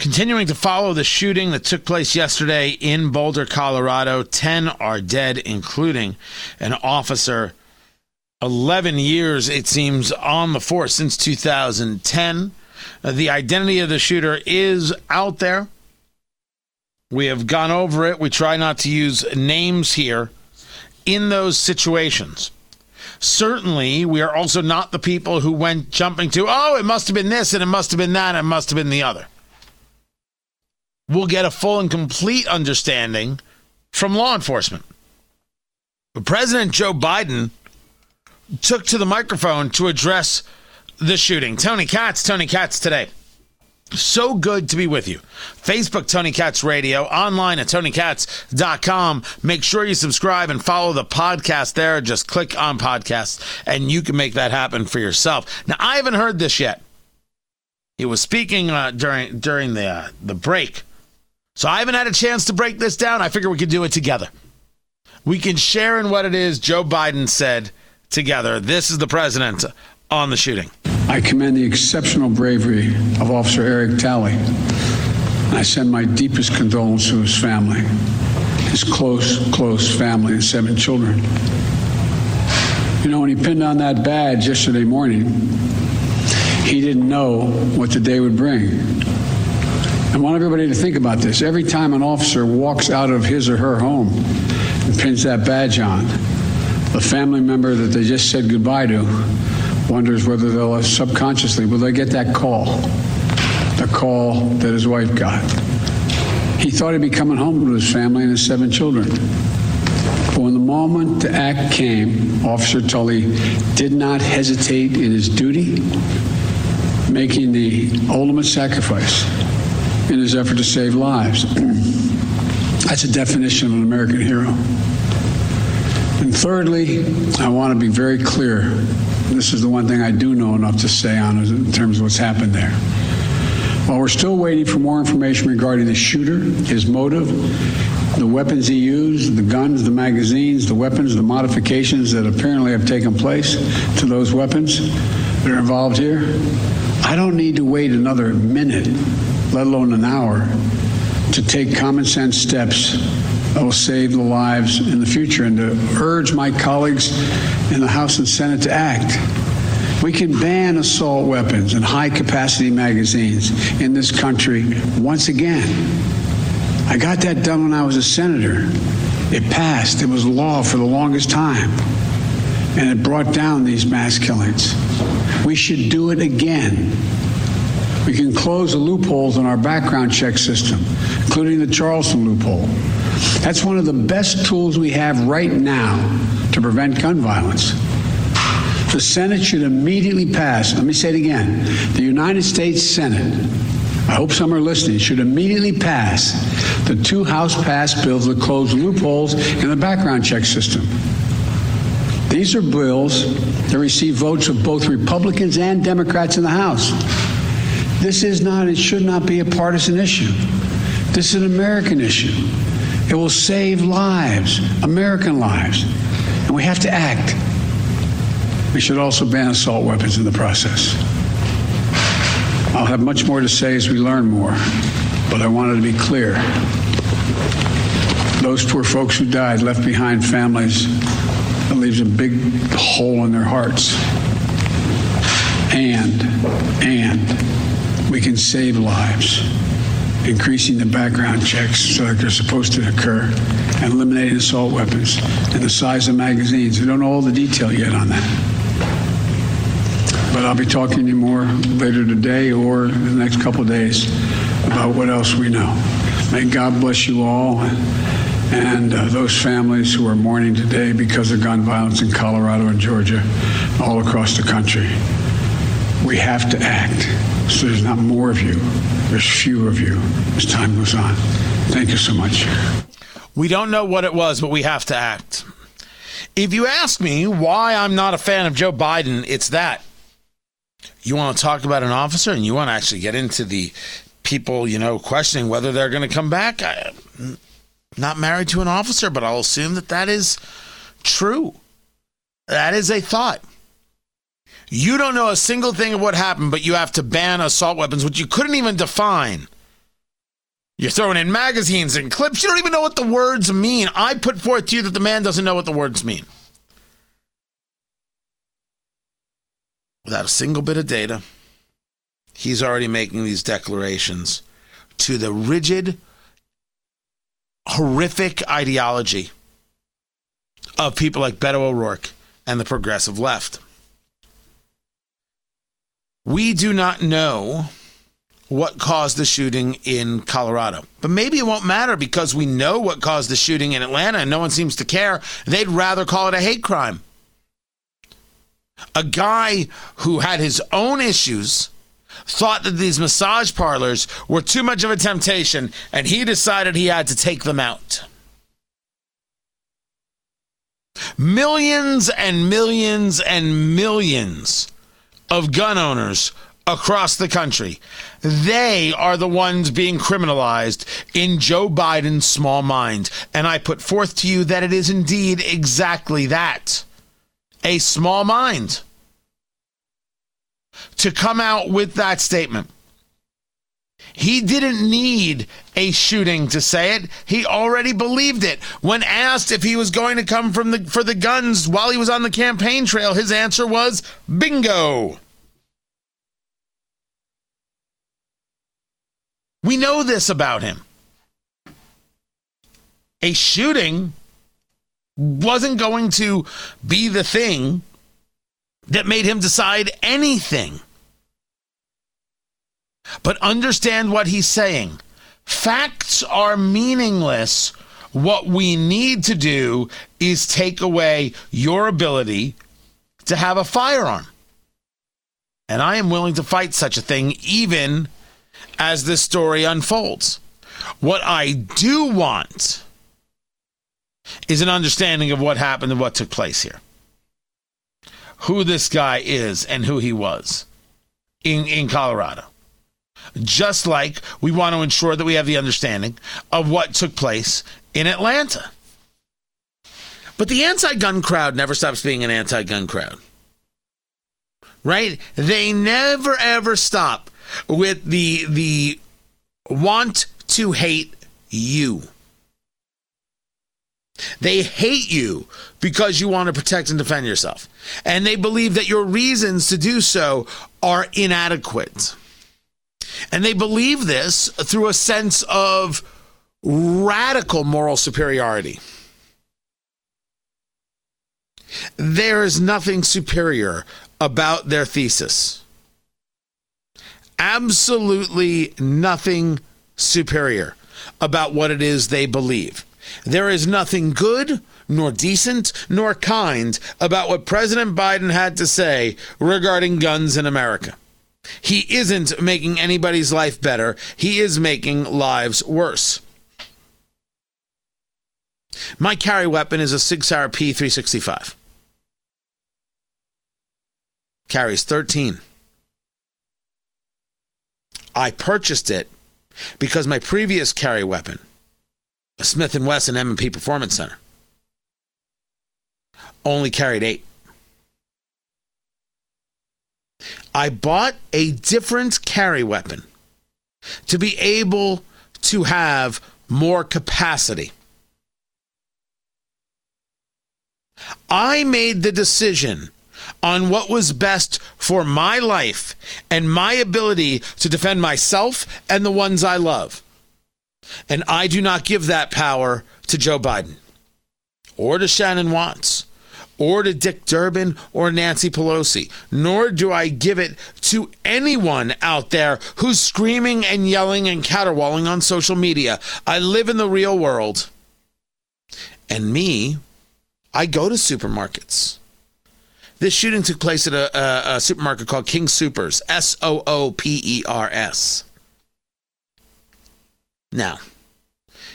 Continuing to follow the shooting that took place yesterday in Boulder, Colorado, 10 are dead, including an officer. 11 years, it seems, on the force since 2010. Uh, the identity of the shooter is out there. We have gone over it. We try not to use names here in those situations. Certainly, we are also not the people who went jumping to, oh, it must have been this and it must have been that and it must have been the other will get a full and complete understanding from law enforcement. But President Joe Biden took to the microphone to address the shooting. Tony Katz, Tony Katz today. So good to be with you. Facebook, Tony Katz Radio, online at TonyKatz.com. Make sure you subscribe and follow the podcast there. Just click on podcast and you can make that happen for yourself. Now, I haven't heard this yet. He was speaking uh, during during the uh, the break so I haven't had a chance to break this down. I figure we could do it together. We can share in what it is Joe Biden said together. This is the president on the shooting. I commend the exceptional bravery of Officer Eric Talley. I send my deepest condolence to his family, his close, close family, and seven children. You know, when he pinned on that badge yesterday morning, he didn't know what the day would bring. I want everybody to think about this. Every time an officer walks out of his or her home and pins that badge on, the family member that they just said goodbye to wonders whether they'll subconsciously will they get that call, the call that his wife got. He thought he'd be coming home to his family and his seven children. But when the moment to act came, Officer Talley did not hesitate in his duty, making the ultimate sacrifice in his effort to save lives. That's a definition of an American hero. And thirdly, I want to be very clear. This is the one thing I do know enough to say on in terms of what's happened there. While we're still waiting for more information regarding the shooter, his motive, the weapons he used, the guns, the magazines, the weapons, the modifications that apparently have taken place to those weapons that are involved here, I don't need to wait another minute let alone an hour, to take common sense steps that will save the lives in the future and to urge my colleagues in the House and Senate to act. We can ban assault weapons and high capacity magazines in this country once again. I got that done when I was a senator. It passed, it was law for the longest time, and it brought down these mass killings. We should do it again. We can close the loopholes in our background check system, including the Charleston loophole. That's one of the best tools we have right now to prevent gun violence. The Senate should immediately pass, let me say it again, the United States Senate, I hope some are listening, should immediately pass the two House passed bills that close loopholes in the background check system. These are bills that receive votes of both Republicans and Democrats in the House. This is not, it should not be a partisan issue. This is an American issue. It will save lives, American lives, and we have to act. We should also ban assault weapons in the process. I'll have much more to say as we learn more, but I wanted to be clear. Those poor folks who died left behind families that leaves a big hole in their hearts. And, and, can save lives, increasing the background checks so that they're supposed to occur, and eliminating assault weapons and the size of magazines. We don't know all the detail yet on that. But I'll be talking to you more later today or in the next couple days about what else we know. May God bless you all and uh, those families who are mourning today because of gun violence in Colorado and Georgia, all across the country. We have to act. So there's not more of you, there's fewer of you as time goes on. Thank you so much. We don't know what it was, but we have to act. If you ask me why I'm not a fan of Joe Biden, it's that. You want to talk about an officer and you want to actually get into the people, you know, questioning whether they're going to come back. I'm not married to an officer, but I'll assume that that is true. That is a thought. You don't know a single thing of what happened, but you have to ban assault weapons, which you couldn't even define You're throwing in magazines and clips. You don't even know what the words mean. I put forth to you that the man doesn't know what the words mean. Without a single bit of data, he's already making these declarations to the rigid, horrific ideology of people like Beto O'Rourke and the progressive left. We do not know what caused the shooting in Colorado. But maybe it won't matter because we know what caused the shooting in Atlanta and no one seems to care. They'd rather call it a hate crime. A guy who had his own issues thought that these massage parlors were too much of a temptation and he decided he had to take them out. Millions and millions and millions of gun owners across the country. They are the ones being criminalized in Joe Biden's small mind. And I put forth to you that it is indeed exactly that a small mind. To come out with that statement. He didn't need a shooting to say it. He already believed it. When asked if he was going to come from the for the guns while he was on the campaign trail, his answer was bingo. We know this about him. A shooting wasn't going to be the thing that made him decide anything. But understand what he's saying. Facts are meaningless. What we need to do is take away your ability to have a firearm. And I am willing to fight such a thing even as this story unfolds. What I do want is an understanding of what happened and what took place here. Who this guy is and who he was in, in Colorado. Just like we want to ensure that we have the understanding of what took place in Atlanta. But the anti gun crowd never stops being an anti gun crowd. Right? They never ever stop with the the want to hate you. They hate you because you want to protect and defend yourself. And they believe that your reasons to do so are inadequate. And they believe this through a sense of radical moral superiority. There is nothing superior about their thesis absolutely nothing superior about what it is they believe. There is nothing good, nor decent, nor kind about what President Biden had to say regarding guns in America. He isn't making anybody's life better, he is making lives worse. My carry weapon is a Sig Sauer P365. Carries 13. I purchased it because my previous carry weapon, a Smith & Wesson M&P Performance Center, only carried 8. I bought a different carry weapon to be able to have more capacity. I made the decision on what was best for my life and my ability to defend myself and the ones I love. And I do not give that power to Joe Biden or to Shannon Watts or to Dick Durbin or Nancy Pelosi, nor do I give it to anyone out there who's screaming and yelling and caterwauling on social media. I live in the real world. And me, I go to supermarkets. This shooting took place at a, a, a supermarket called King Soopers, S O O P E R S. Now,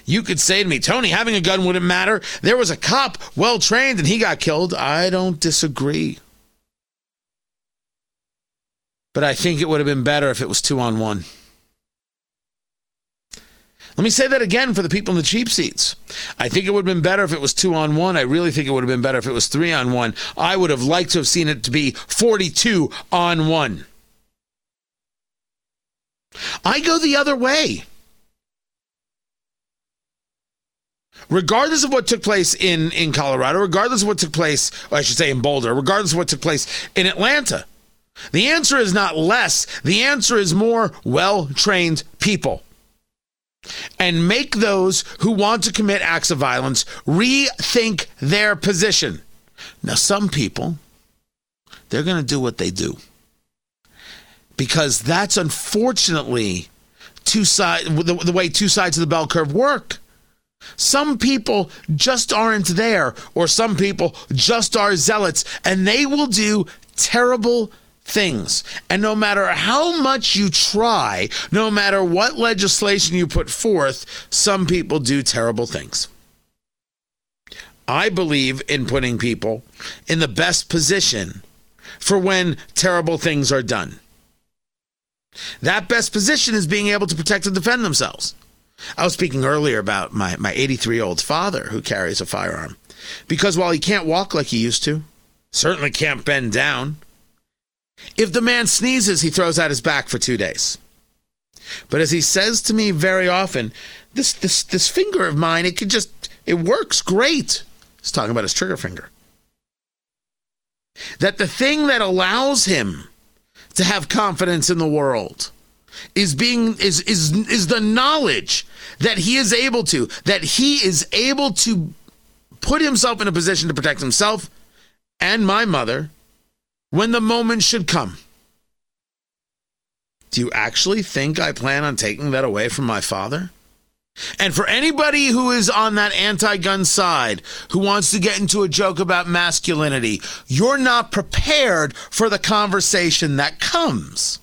you could say to me, Tony, having a gun wouldn't matter. There was a cop well trained and he got killed. I don't disagree. But I think it would have been better if it was two on one. Let me say that again for the people in the cheap seats. I think it would have been better if it was two on one. I really think it would have been better if it was three on one. I would have liked to have seen it to be 42 on one. I go the other way. Regardless of what took place in, in Colorado, regardless of what took place, I should say in Boulder, regardless of what took place in Atlanta, the answer is not less. The answer is more well trained people. And make those who want to commit acts of violence rethink their position. Now, some people, they're going to do what they do because that's unfortunately two side the, the way two sides of the bell curve work. Some people just aren't there, or some people just are zealots, and they will do terrible things. And no matter how much you try, no matter what legislation you put forth, some people do terrible things. I believe in putting people in the best position for when terrible things are done. That best position is being able to protect and defend themselves. I was speaking earlier about my, my 83 year old father who carries a firearm. Because while he can't walk like he used to, certainly can't bend down, if the man sneezes, he throws out his back for two days. But as he says to me very often, this, this, this finger of mine, it can just, it works great. He's talking about his trigger finger. That the thing that allows him to have confidence in the world is being is is is the knowledge that he is able to that he is able to put himself in a position to protect himself and my mother when the moment should come. Do you actually think I plan on taking that away from my father? And for anybody who is on that anti gun side who wants to get into a joke about masculinity, you're not prepared for the conversation that comes.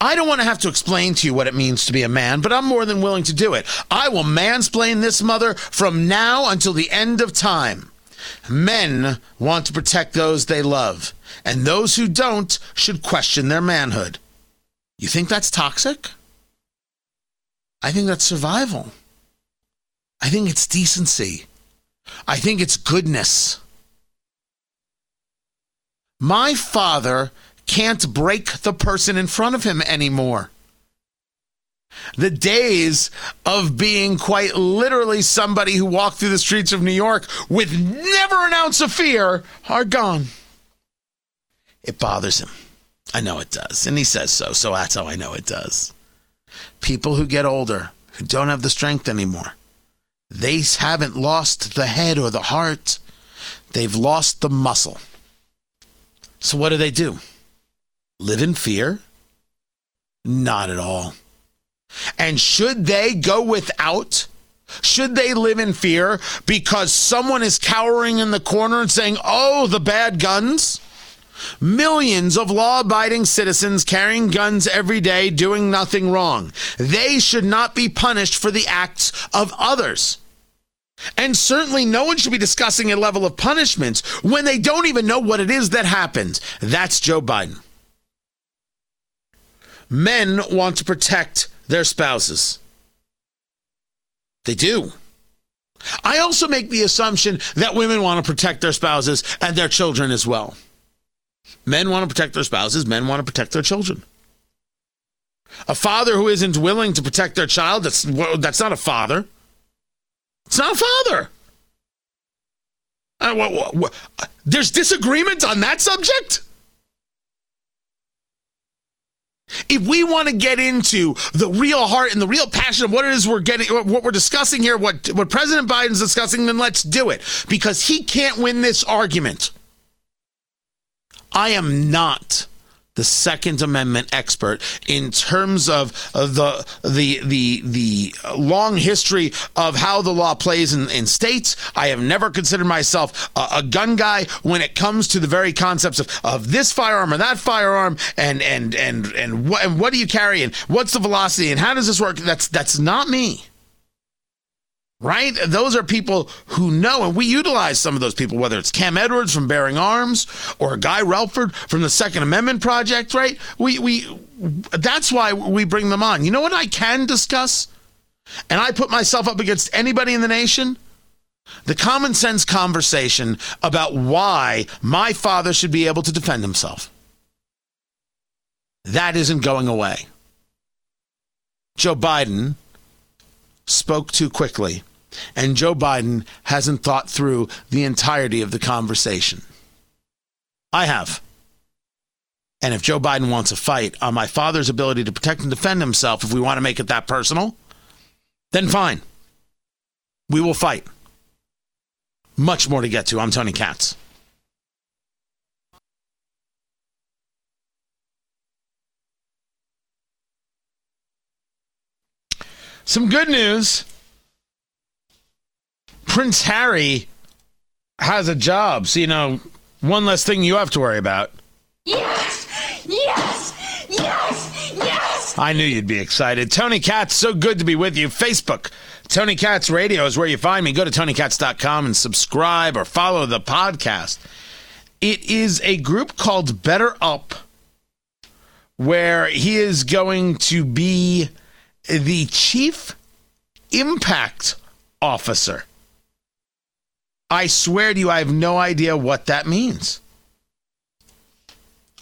I don't want to have to explain to you what it means to be a man, but I'm more than willing to do it. I will mansplain this mother from now until the end of time. Men want to protect those they love, and those who don't should question their manhood. You think that's toxic? I think that's survival. I think it's decency. I think it's goodness. My father can't break the person in front of him anymore. The days of being quite literally somebody who walked through the streets of New York with never an ounce of fear are gone. It bothers him. I know it does. And he says so, so that's how I know it does. People who get older, who don't have the strength anymore, they haven't lost the head or the heart, they've lost the muscle. So what do they do? Live in fear? Not at all. And should they go without? Should they live in fear because someone is cowering in the corner and saying, oh, the bad guns? Millions of law abiding citizens carrying guns every day doing nothing wrong. They should not be punished for the acts of others. And certainly no one should be discussing a level of punishment when they don't even know what it is that happened. That's Joe Biden. Men want to protect their spouses. They do. I also make the assumption that women want to protect their spouses and their children as well. Men want to protect their spouses, men want to protect their children. A father who isn't willing to protect their child, that's, that's not a father. It's not a father. Uh, what, what, what, there's disagreement on that subject? If we want to get into the real heart and the real passion of what it is we're getting, what we're discussing here, what, what President Biden's discussing, then let's do it because he can't win this argument. I am not the Second Amendment expert in terms of uh, the the the the long history of how the law plays in, in states. I have never considered myself a, a, gun guy when it comes to the very concepts of, of this firearm or that firearm and and and and what and what do you carry and what's the velocity and how does this work? That's that's not me right? Those are people who know, and we utilize some of those people, whether it's Cam Edwards from Bearing Arms or Guy Relford from the Second Amendment Project, right? We we that's why we bring them on. You know what I can discuss? And I put myself up against anybody in the nation? The common sense conversation about why my father should be able to defend himself. That isn't going away. Joe Biden spoke too quickly And Joe Biden hasn't thought through the entirety of the conversation. I have. And if Joe Biden wants a fight on my father's ability to protect and defend himself, if we want to make it that personal, then fine. We will fight. Much more to get to. I'm Tony Katz. Some good news. Prince Harry has a job. So, you know, one less thing you have to worry about. Yes! Yes! Yes! Yes! I knew you'd be excited. Tony Katz, so good to be with you. Facebook, Tony Katz Radio is where you find me. Go to TonyKatz.com and subscribe or follow the podcast. It is a group called BetterUp, where he is going to be the chief impact officer. I swear to you, I have no idea what that means.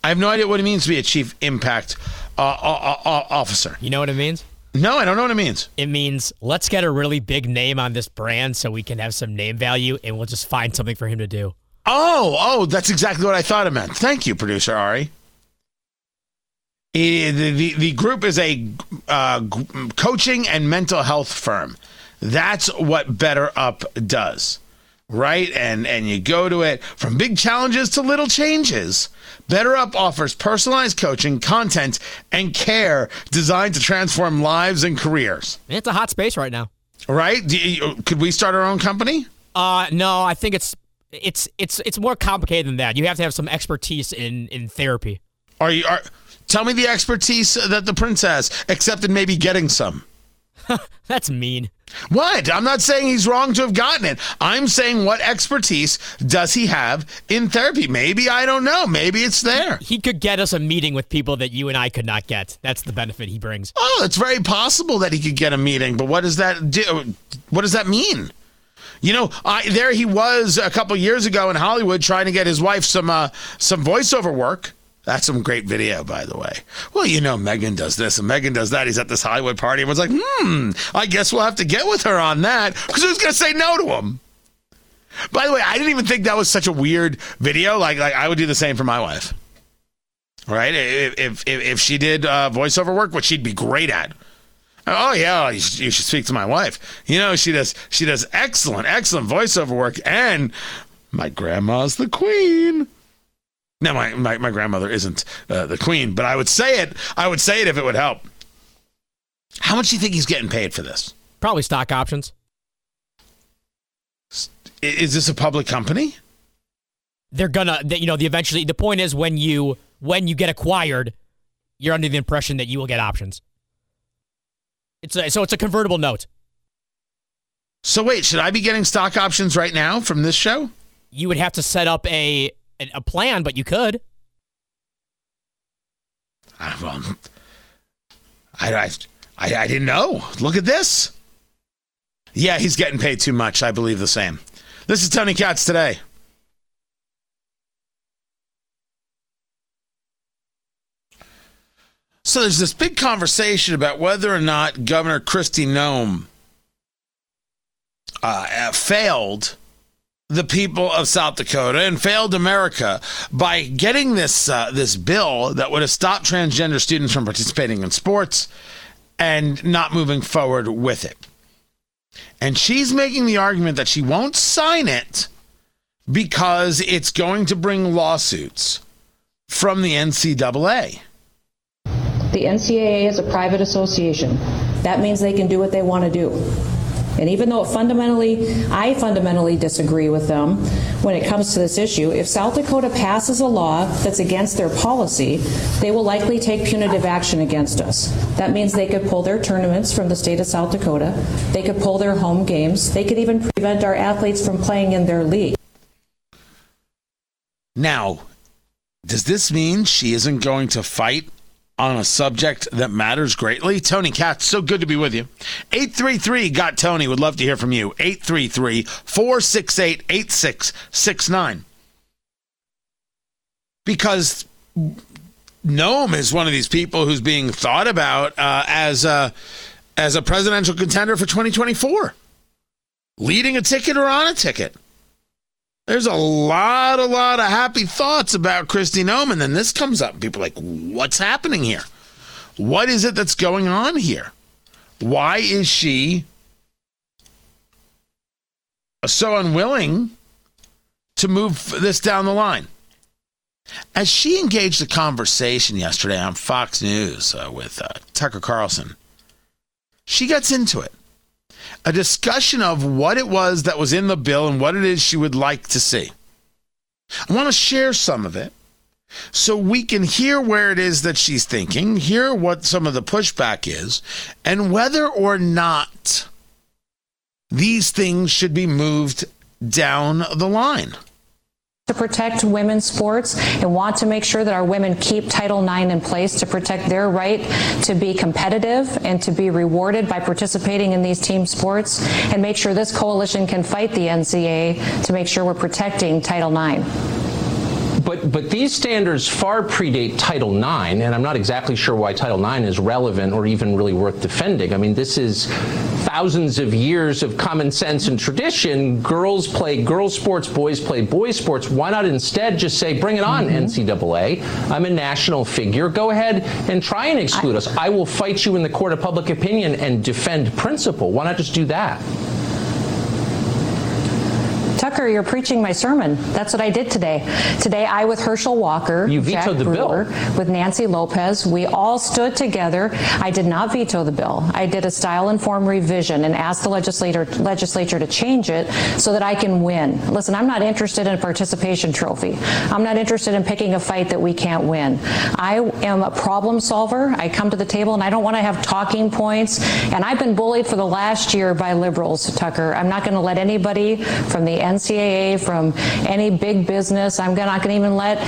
I have no idea what it means to be a chief impact uh, uh, uh, officer. You know what it means? No, I don't know what it means. It means let's get a really big name on this brand so we can have some name value and we'll just find something for him to do. Oh, oh, that's exactly what I thought it meant. Thank you, producer Ari. It, the, the, the group is a uh, coaching and mental health firm. That's what BetterUp does right? And and you go to it from big challenges to little changes. BetterUp offers personalized coaching, content, and care designed to transform lives and careers. It's a hot space right now. Right? You, could we start our own company? Uh no, I think it's it's it's it's more complicated than that. You have to have some expertise in in therapy. Are you are tell me the expertise that the prince has, except in maybe getting some. That's mean. What? I'm not saying he's wrong to have gotten it. I'm saying what expertise does he have in therapy? Maybe I don't know. Maybe it's there. He could get us a meeting with people that you and I could not get. That's the benefit he brings. Oh, it's very possible that he could get a meeting, but what does that do? What does that mean? You know, I, there he was a couple years ago in Hollywood trying to get his wife some uh, some voiceover work that's some great video, by the way. Well, you know, Meghan does this and Meghan does that. He's at this Hollywood party. was like, hmm, I guess we'll have to get with her on that because who's going to say no to him? By the way, I didn't even think that was such a weird video. Like, like I would do the same for my wife. Right? If if if, she did uh, voiceover work, which she'd be great at. Oh yeah, you should, you should speak to my wife. You know, she does she does excellent, excellent voiceover work, and my grandma's the queen. Now, my, my, my grandmother isn't uh, the queen, but I would say it. I would say it if it would help. How much do you think he's getting paid for this? Probably stock options. Is this a public company? They're gonna, you know, the eventually. The point is when you when you get acquired, you're under the impression that you will get options. It's a, so it's a convertible note. So wait, should I be getting stock options right now from this show? You would have to set up a a plan, but you could. I, well, I, I, I, I didn't know. Look at this. Yeah, he's getting paid too much. I believe the same. This is Tony Katz today. So there's this big conversation about whether or not Governor Kristi Noem uh, failed the people of South Dakota and failed America by getting this uh, this bill that would have stopped transgender students from participating in sports and not moving forward with it. And she's making the argument that she won't sign it because it's going to bring lawsuits from the NCAA. The NCAA is a private association. That means they can do what they want to do. And even though fundamentally, I fundamentally disagree with them when it comes to this issue, if South Dakota passes a law that's against their policy, they will likely take punitive action against us. That means they could pull their tournaments from the state of South Dakota. They could pull their home games. They could even prevent our athletes from playing in their league. Now, does this mean she isn't going to fight on a subject that matters greatly. Tony Katz, so good to be with you. 833 got Tony, would love to hear from you. 833 468 8669. Because Noem is one of these people who's being thought about uh, as a as a presidential contender for 2024. leading a ticket or on a ticket. There's a lot, a lot of happy thoughts about Kristi Noem, and then this comes up, people are like, what's happening here? What is it that's going on here? Why is she so unwilling to move this down the line? As she engaged a conversation yesterday on Fox News uh, with uh, Tucker Carlson, she gets into it. A discussion of what it was that was in the bill and what it is she would like to see. I want to share some of it so we can hear where it is that she's thinking, hear what some of the pushback is, and whether or not these things should be moved down the line to protect women's sports and want to make sure that our women keep Title IX in place to protect their right to be competitive and to be rewarded by participating in these team sports and make sure this coalition can fight the NCAA to make sure we're protecting Title IX but but these standards far predate Title IX, and I'm not exactly sure why Title IX is relevant or even really worth defending. I mean, this is thousands of years of common sense and tradition. Girls play girls sports, boys play boys sports. Why not instead just say, bring it on, mm-hmm. NCAA? I'm a national figure. Go ahead and try and exclude I, us. I will fight you in the court of public opinion and defend principle. Why not just do that? Tucker, you're preaching my sermon. That's what I did today. Today, I with Herschel Walker, you vetoed Jack the Brewer, bill with Nancy Lopez. We all stood together. I did not veto the bill. I did a style-informed revision and asked the legislator legislature to change it so that I can win. Listen, I'm not interested in a participation trophy. I'm not interested in picking a fight that we can't win. I am a problem solver. I come to the table and I don't want to have talking points. And I've been bullied for the last year by liberals, Tucker. I'm not going to let anybody from the NCAA, from any big business. I'm not going to even let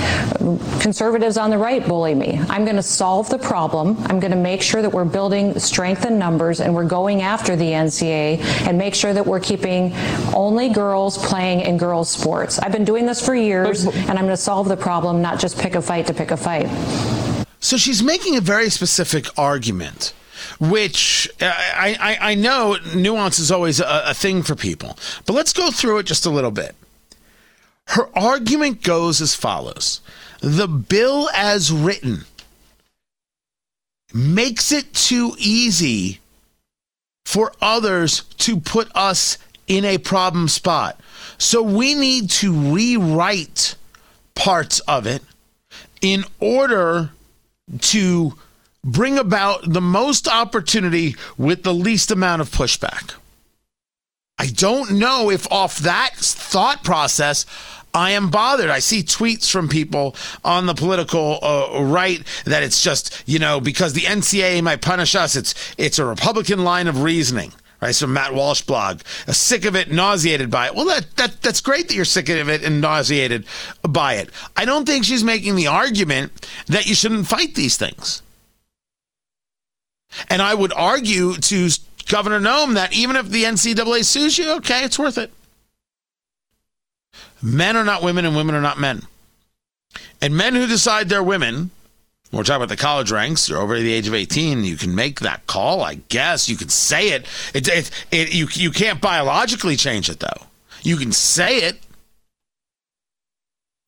conservatives on the right bully me. I'm going to solve the problem. I'm going to make sure that we're building strength in numbers and we're going after the NCAA and make sure that we're keeping only girls playing in girls sports. I've been doing this for years and I'm going to solve the problem, not just pick a fight to pick a fight. So she's making a very specific argument which uh, I, I, I know nuance is always a, a thing for people, but let's go through it just a little bit. Her argument goes as follows The bill as written makes it too easy for others to put us in a problem spot. So we need to rewrite parts of it in order to bring about the most opportunity with the least amount of pushback. I don't know if off that thought process, I am bothered. I see tweets from people on the political uh, right that it's just, you know, because the NCAA might punish us, it's it's a Republican line of reasoning. Right, so Matt Walsh blog, uh, sick of it, nauseated by it. Well, that, that that's great that you're sick of it and nauseated by it. I don't think she's making the argument that you shouldn't fight these things. And I would argue to Governor Noem that even if the NCAA sues you, okay, it's worth it. Men are not women and women are not men. And men who decide they're women, we're talking about the college ranks, you're over the age of 18, you can make that call, I guess. You can say it. It, it, it you, you can't biologically change it, though. You can say it.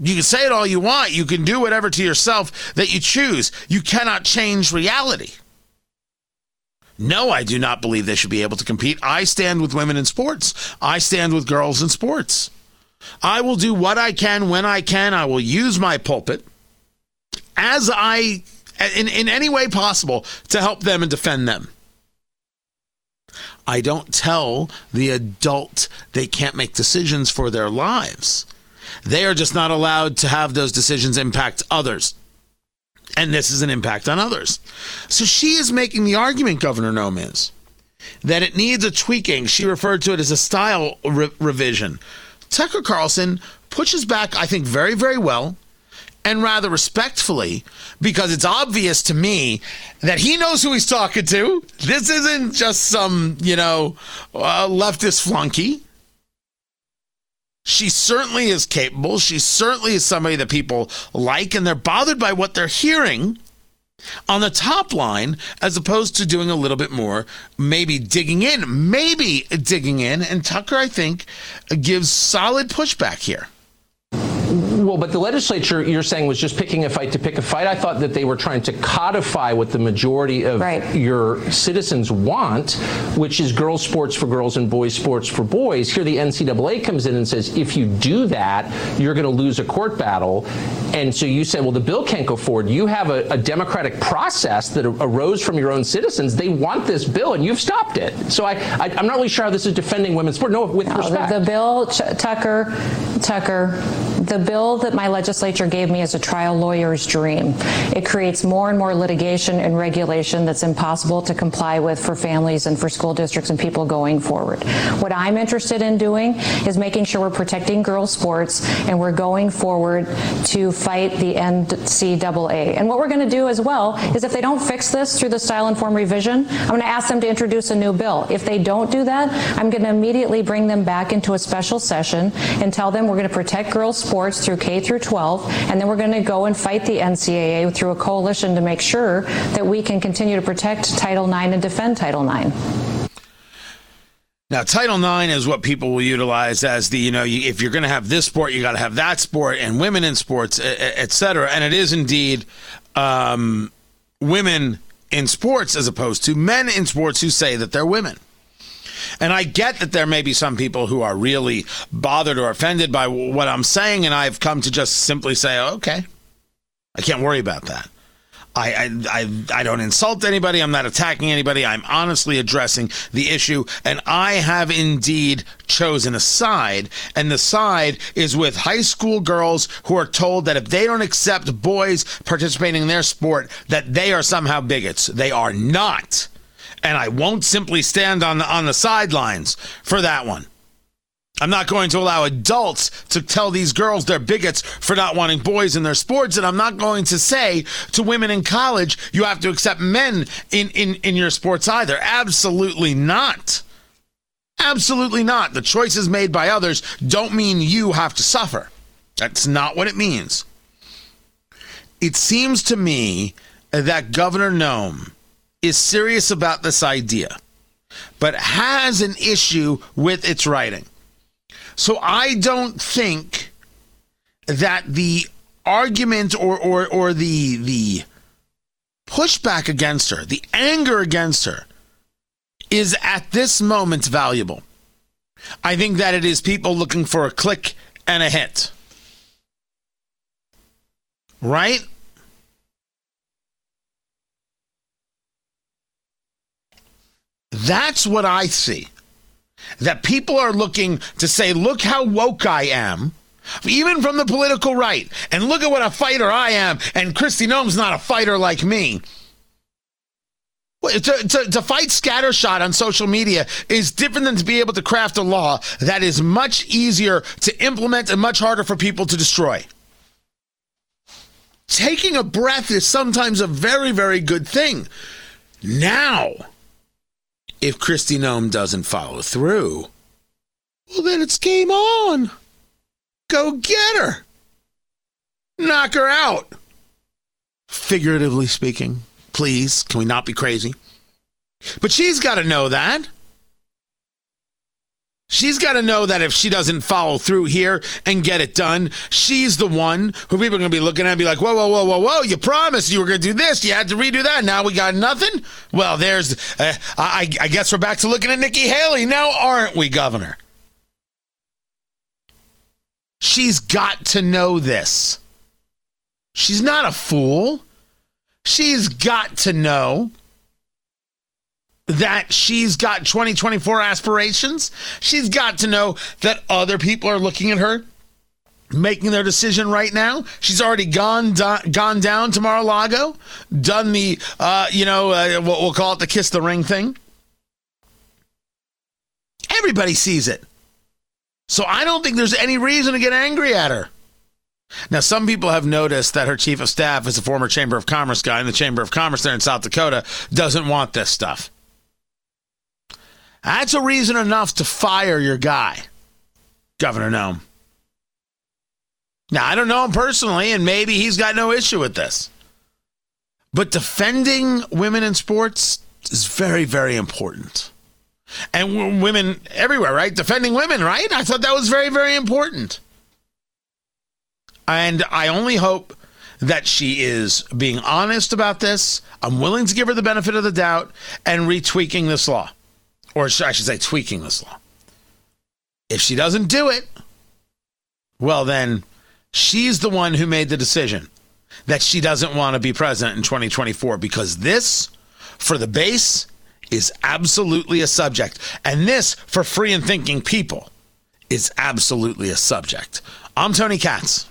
You can say it all you want. You can do whatever to yourself that you choose. You cannot change reality. No, I do not believe they should be able to compete. I stand with women in sports. I stand with girls in sports. I will do what I can when I can. I will use my pulpit as I, in, in any way possible, to help them and defend them. I don't tell the adult they can't make decisions for their lives. They are just not allowed to have those decisions impact others and this is an impact on others. So she is making the argument, Governor Noem is, that it needs a tweaking. She referred to it as a style re- revision. Tucker Carlson pushes back, I think, very, very well and rather respectfully because it's obvious to me that he knows who he's talking to. This isn't just some, you know, uh, leftist flunky. She certainly is capable. She certainly is somebody that people like, and they're bothered by what they're hearing. on the top line as opposed to doing a little bit more, maybe digging in, maybe digging in. And Tucker, I think, gives solid pushback here. Well, but the legislature, you're saying, was just picking a fight to pick a fight. I thought that they were trying to codify what the majority of Right. your citizens want, which is girls' sports for girls and boys' sports for boys. Here, the NCAA comes in and says, if you do that, you're going to lose a court battle. And so you say, well, the bill can't go forward. You have a, a democratic process that arose from your own citizens. They want this bill, and you've stopped it. So I, I, I'm not really sure how this is defending women's sport. No, with No, respect. The the bill, Ch- Tucker, Tucker, the bill that my legislature gave me is a trial lawyer's dream. It creates more and more litigation and regulation that's impossible to comply with for families and for school districts and people going forward. What I'm interested in doing is making sure we're protecting girls' sports and we're going forward to fight the NCAA. And what we're going to do as well is if they don't fix this through the style and form revision, I'm going to ask them to introduce a new bill. If they don't do that, I'm going to immediately bring them back into a special session and tell them we're going to protect girls' sports through K through 12, and then we're going to go and fight the NCAA through a coalition to make sure that we can continue to protect Title IX and defend Title IX. Now, Title IX is what people will utilize as the, you know, if you're going to have this sport, you got to have that sport and women in sports, et cetera. And it is indeed um, women in sports as opposed to men in sports who say that they're women. And I get that there may be some people who are really bothered or offended by what I'm saying, and I've come to just simply say, okay, I can't worry about that. I, I, I, I don't insult anybody. I'm not attacking anybody. I'm honestly addressing the issue. And I have indeed chosen a side. And the side is with high school girls who are told that if they don't accept boys participating in their sport, that they are somehow bigots. They are not. And I won't simply stand on the, on the sidelines for that one. I'm not going to allow adults to tell these girls they're bigots for not wanting boys in their sports. And I'm not going to say to women in college, you have to accept men in, in, in your sports either. Absolutely not. Absolutely not. The choices made by others don't mean you have to suffer. That's not what it means. It seems to me that Governor Noem is serious about this idea, but has an issue with its writing. So I don't think that the argument or or or the the pushback against her, the anger against her is at this moment valuable. I think that it is people looking for a click and a hit. Right? That's what I see that people are looking to say, look how woke I am, even from the political right, and look at what a fighter I am, and Kristi Noem's not a fighter like me. To, to, to fight scattershot on social media is different than to be able to craft a law that is much easier to implement and much harder for people to destroy. Taking a breath is sometimes a very, very good thing. Now, if Kristi Noem doesn't follow through, well, then it's game on. Go get her. Knock her out. Figuratively speaking, please, can we not be crazy? But she's got to know that. She's got to know that if she doesn't follow through here and get it done, she's the one who people are going to be looking at and be like, whoa, whoa, whoa, whoa, whoa, you promised you were going to do this. You had to redo that. Now we got nothing. Well, there's, uh, I, I guess we're back to looking at Nikki Haley now, aren't we, Governor? She's got to know this. She's not a fool. She's got to know that she's got 2024 aspirations. She's got to know that other people are looking at her making their decision right now. She's already gone do- gone down to Mar-a-Lago, done the uh, you know uh, what we'll call it the kiss the ring thing. Everybody sees it. So I don't think there's any reason to get angry at her. Now, some people have noticed that her chief of staff is a former Chamber of Commerce guy, and the Chamber of Commerce there in South Dakota doesn't want this stuff. That's a reason enough to fire your guy, Governor Noem. Now, I don't know him personally, and maybe he's got no issue with this. But defending women in sports is very, very important. And women everywhere, right? Defending women, right? I thought that was very, very important. And I only hope that she is being honest about this. I'm willing to give her the benefit of the doubt and retweaking this law. Or I should say, tweaking this law. If she doesn't do it, well, then she's the one who made the decision that she doesn't want to be president in 2024 because this, for the base, is absolutely a subject. And this, for free and thinking people, is absolutely a subject. I'm Tony Katz.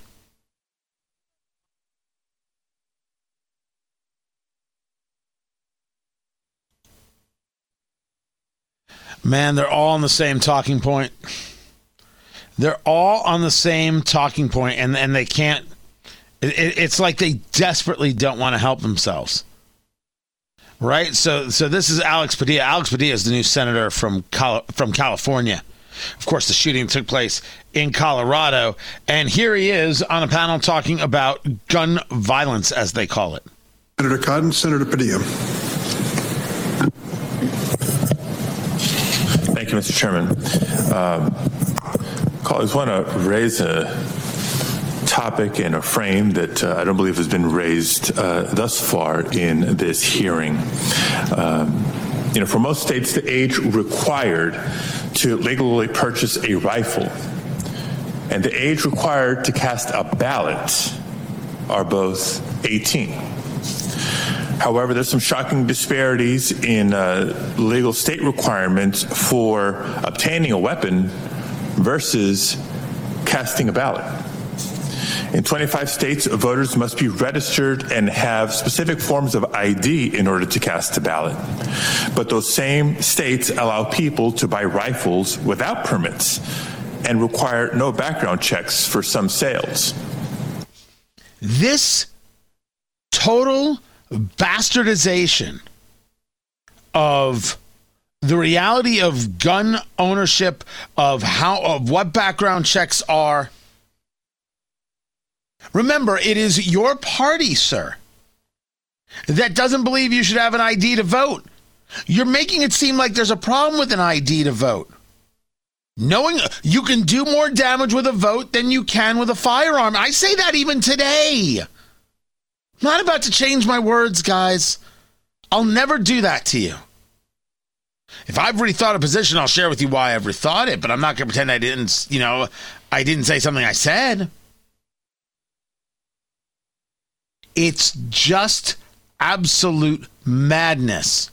Man, they're all on the same talking point. They're all on the same talking point, and, and they can't. It, it's like they desperately don't want to help themselves right? So, so this is Alex Padilla. Alex Padilla is the new senator from Col- from California. Of course, the shooting took place in Colorado, and here he is on a panel talking about gun violence, as they call it. Senator Cotton, Senator Padilla. Thank you, Mr. Chairman. Um, colleagues, want to raise a topic and a frame that uh, I don't believe has been raised uh, thus far in this hearing. Um, you know, for most states, the age required to legally purchase a rifle and the age required to cast a ballot are both 18. However, there's some shocking disparities in uh, legal state requirements for obtaining a weapon versus casting a ballot. In 25 states, voters must be registered and have specific forms of ID in order to cast a ballot. But those same states allow people to buy rifles without permits and require no background checks for some sales. This total bastardization of the reality of gun ownership, of how of what background checks are Remember, it is your party, sir, that doesn't believe you should have an ID to vote. You're making it seem like there's a problem with an ID to vote. Knowing you can do more damage with a vote than you can with a firearm. I say that even today. Not about to change my words, guys. I'll never do that to you. If I've rethought a position, I'll share with you why I've rethought it, but I'm not going to pretend I didn't, you know, I didn't say something I said. It's just absolute madness.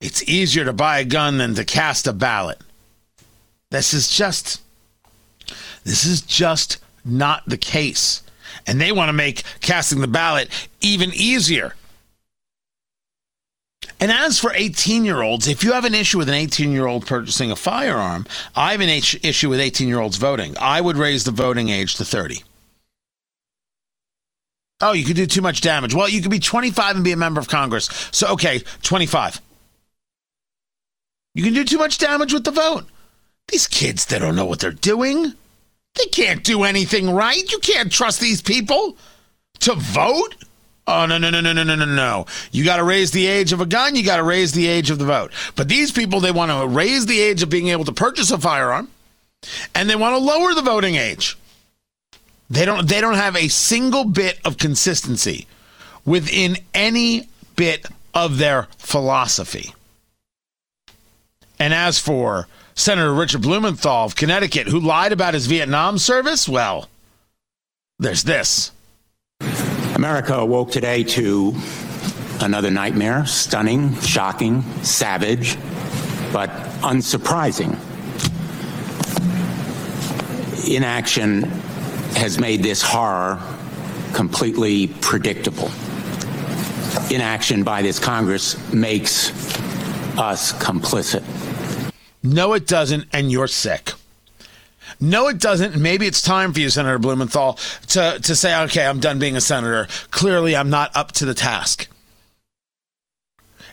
It's easier to buy a gun than to cast a ballot. This is just this is just not the case. And they want to make casting the ballot even easier. And as for 18 year olds, if you have an issue with an 18 year old purchasing a firearm, I have an issue with 18 year olds voting. I would raise the voting age to 30. Oh, you could do too much damage. Well, you could be 25 and be a member of Congress. So, okay, 25. You can do too much damage with the vote. These kids, they don't know what they're doing. They can't do anything right. You can't trust these people to vote. Oh, no, no, no, no, no, no, no, no. You got to raise the age of a gun. You got to raise the age of the vote. But these people, they want to raise the age of being able to purchase a firearm and they want to lower the voting age. They don't they don't have a single bit of consistency within any bit of their philosophy. And as for Senator Richard Blumenthal of Connecticut, who lied about his Vietnam service, well, there's this. America awoke today to another nightmare, stunning, shocking, savage, but unsurprising. Inaction has made this horror completely predictable. Inaction by this Congress makes us complicit. No, it doesn't, and you're sick. No, it doesn't. Maybe it's time for you, Senator Blumenthal, to, to say, okay, I'm done being a senator. Clearly, I'm not up to the task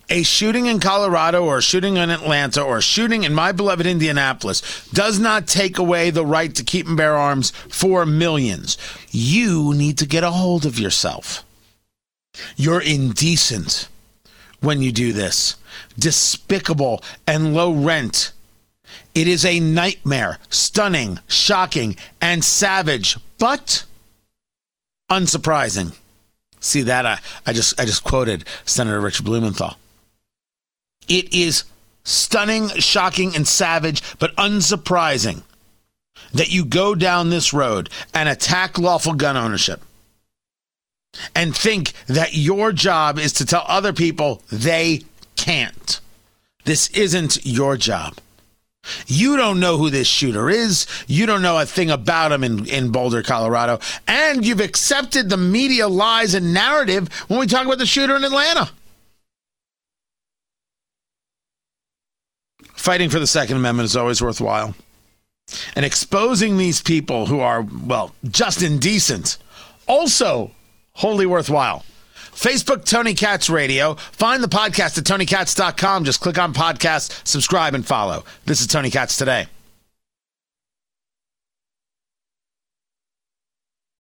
a shooting in Colorado or a shooting in Atlanta or a shooting in my beloved Indianapolis does not take away the right to keep and bear arms for millions. You need to get a hold of yourself. You're indecent when you do this, despicable and low rent. It is a nightmare, stunning, shocking, and savage, but unsurprising. See that I, I just I just quoted Senator Rich Blumenthal. It is stunning, shocking, and savage, but unsurprising that you go down this road and attack lawful gun ownership and think that your job is to tell other people they can't. This isn't your job. You don't know who this shooter is. You don't know a thing about him in, in Boulder, Colorado. And you've accepted the media lies and narrative when we talk about the shooter in Atlanta. Fighting for the Second Amendment is always worthwhile. And exposing these people who are, well, just indecent, also wholly worthwhile. Facebook, Tony Katz Radio. Find the podcast at tonykatz.com. Just click on podcast, subscribe, and follow. This is Tony Katz today.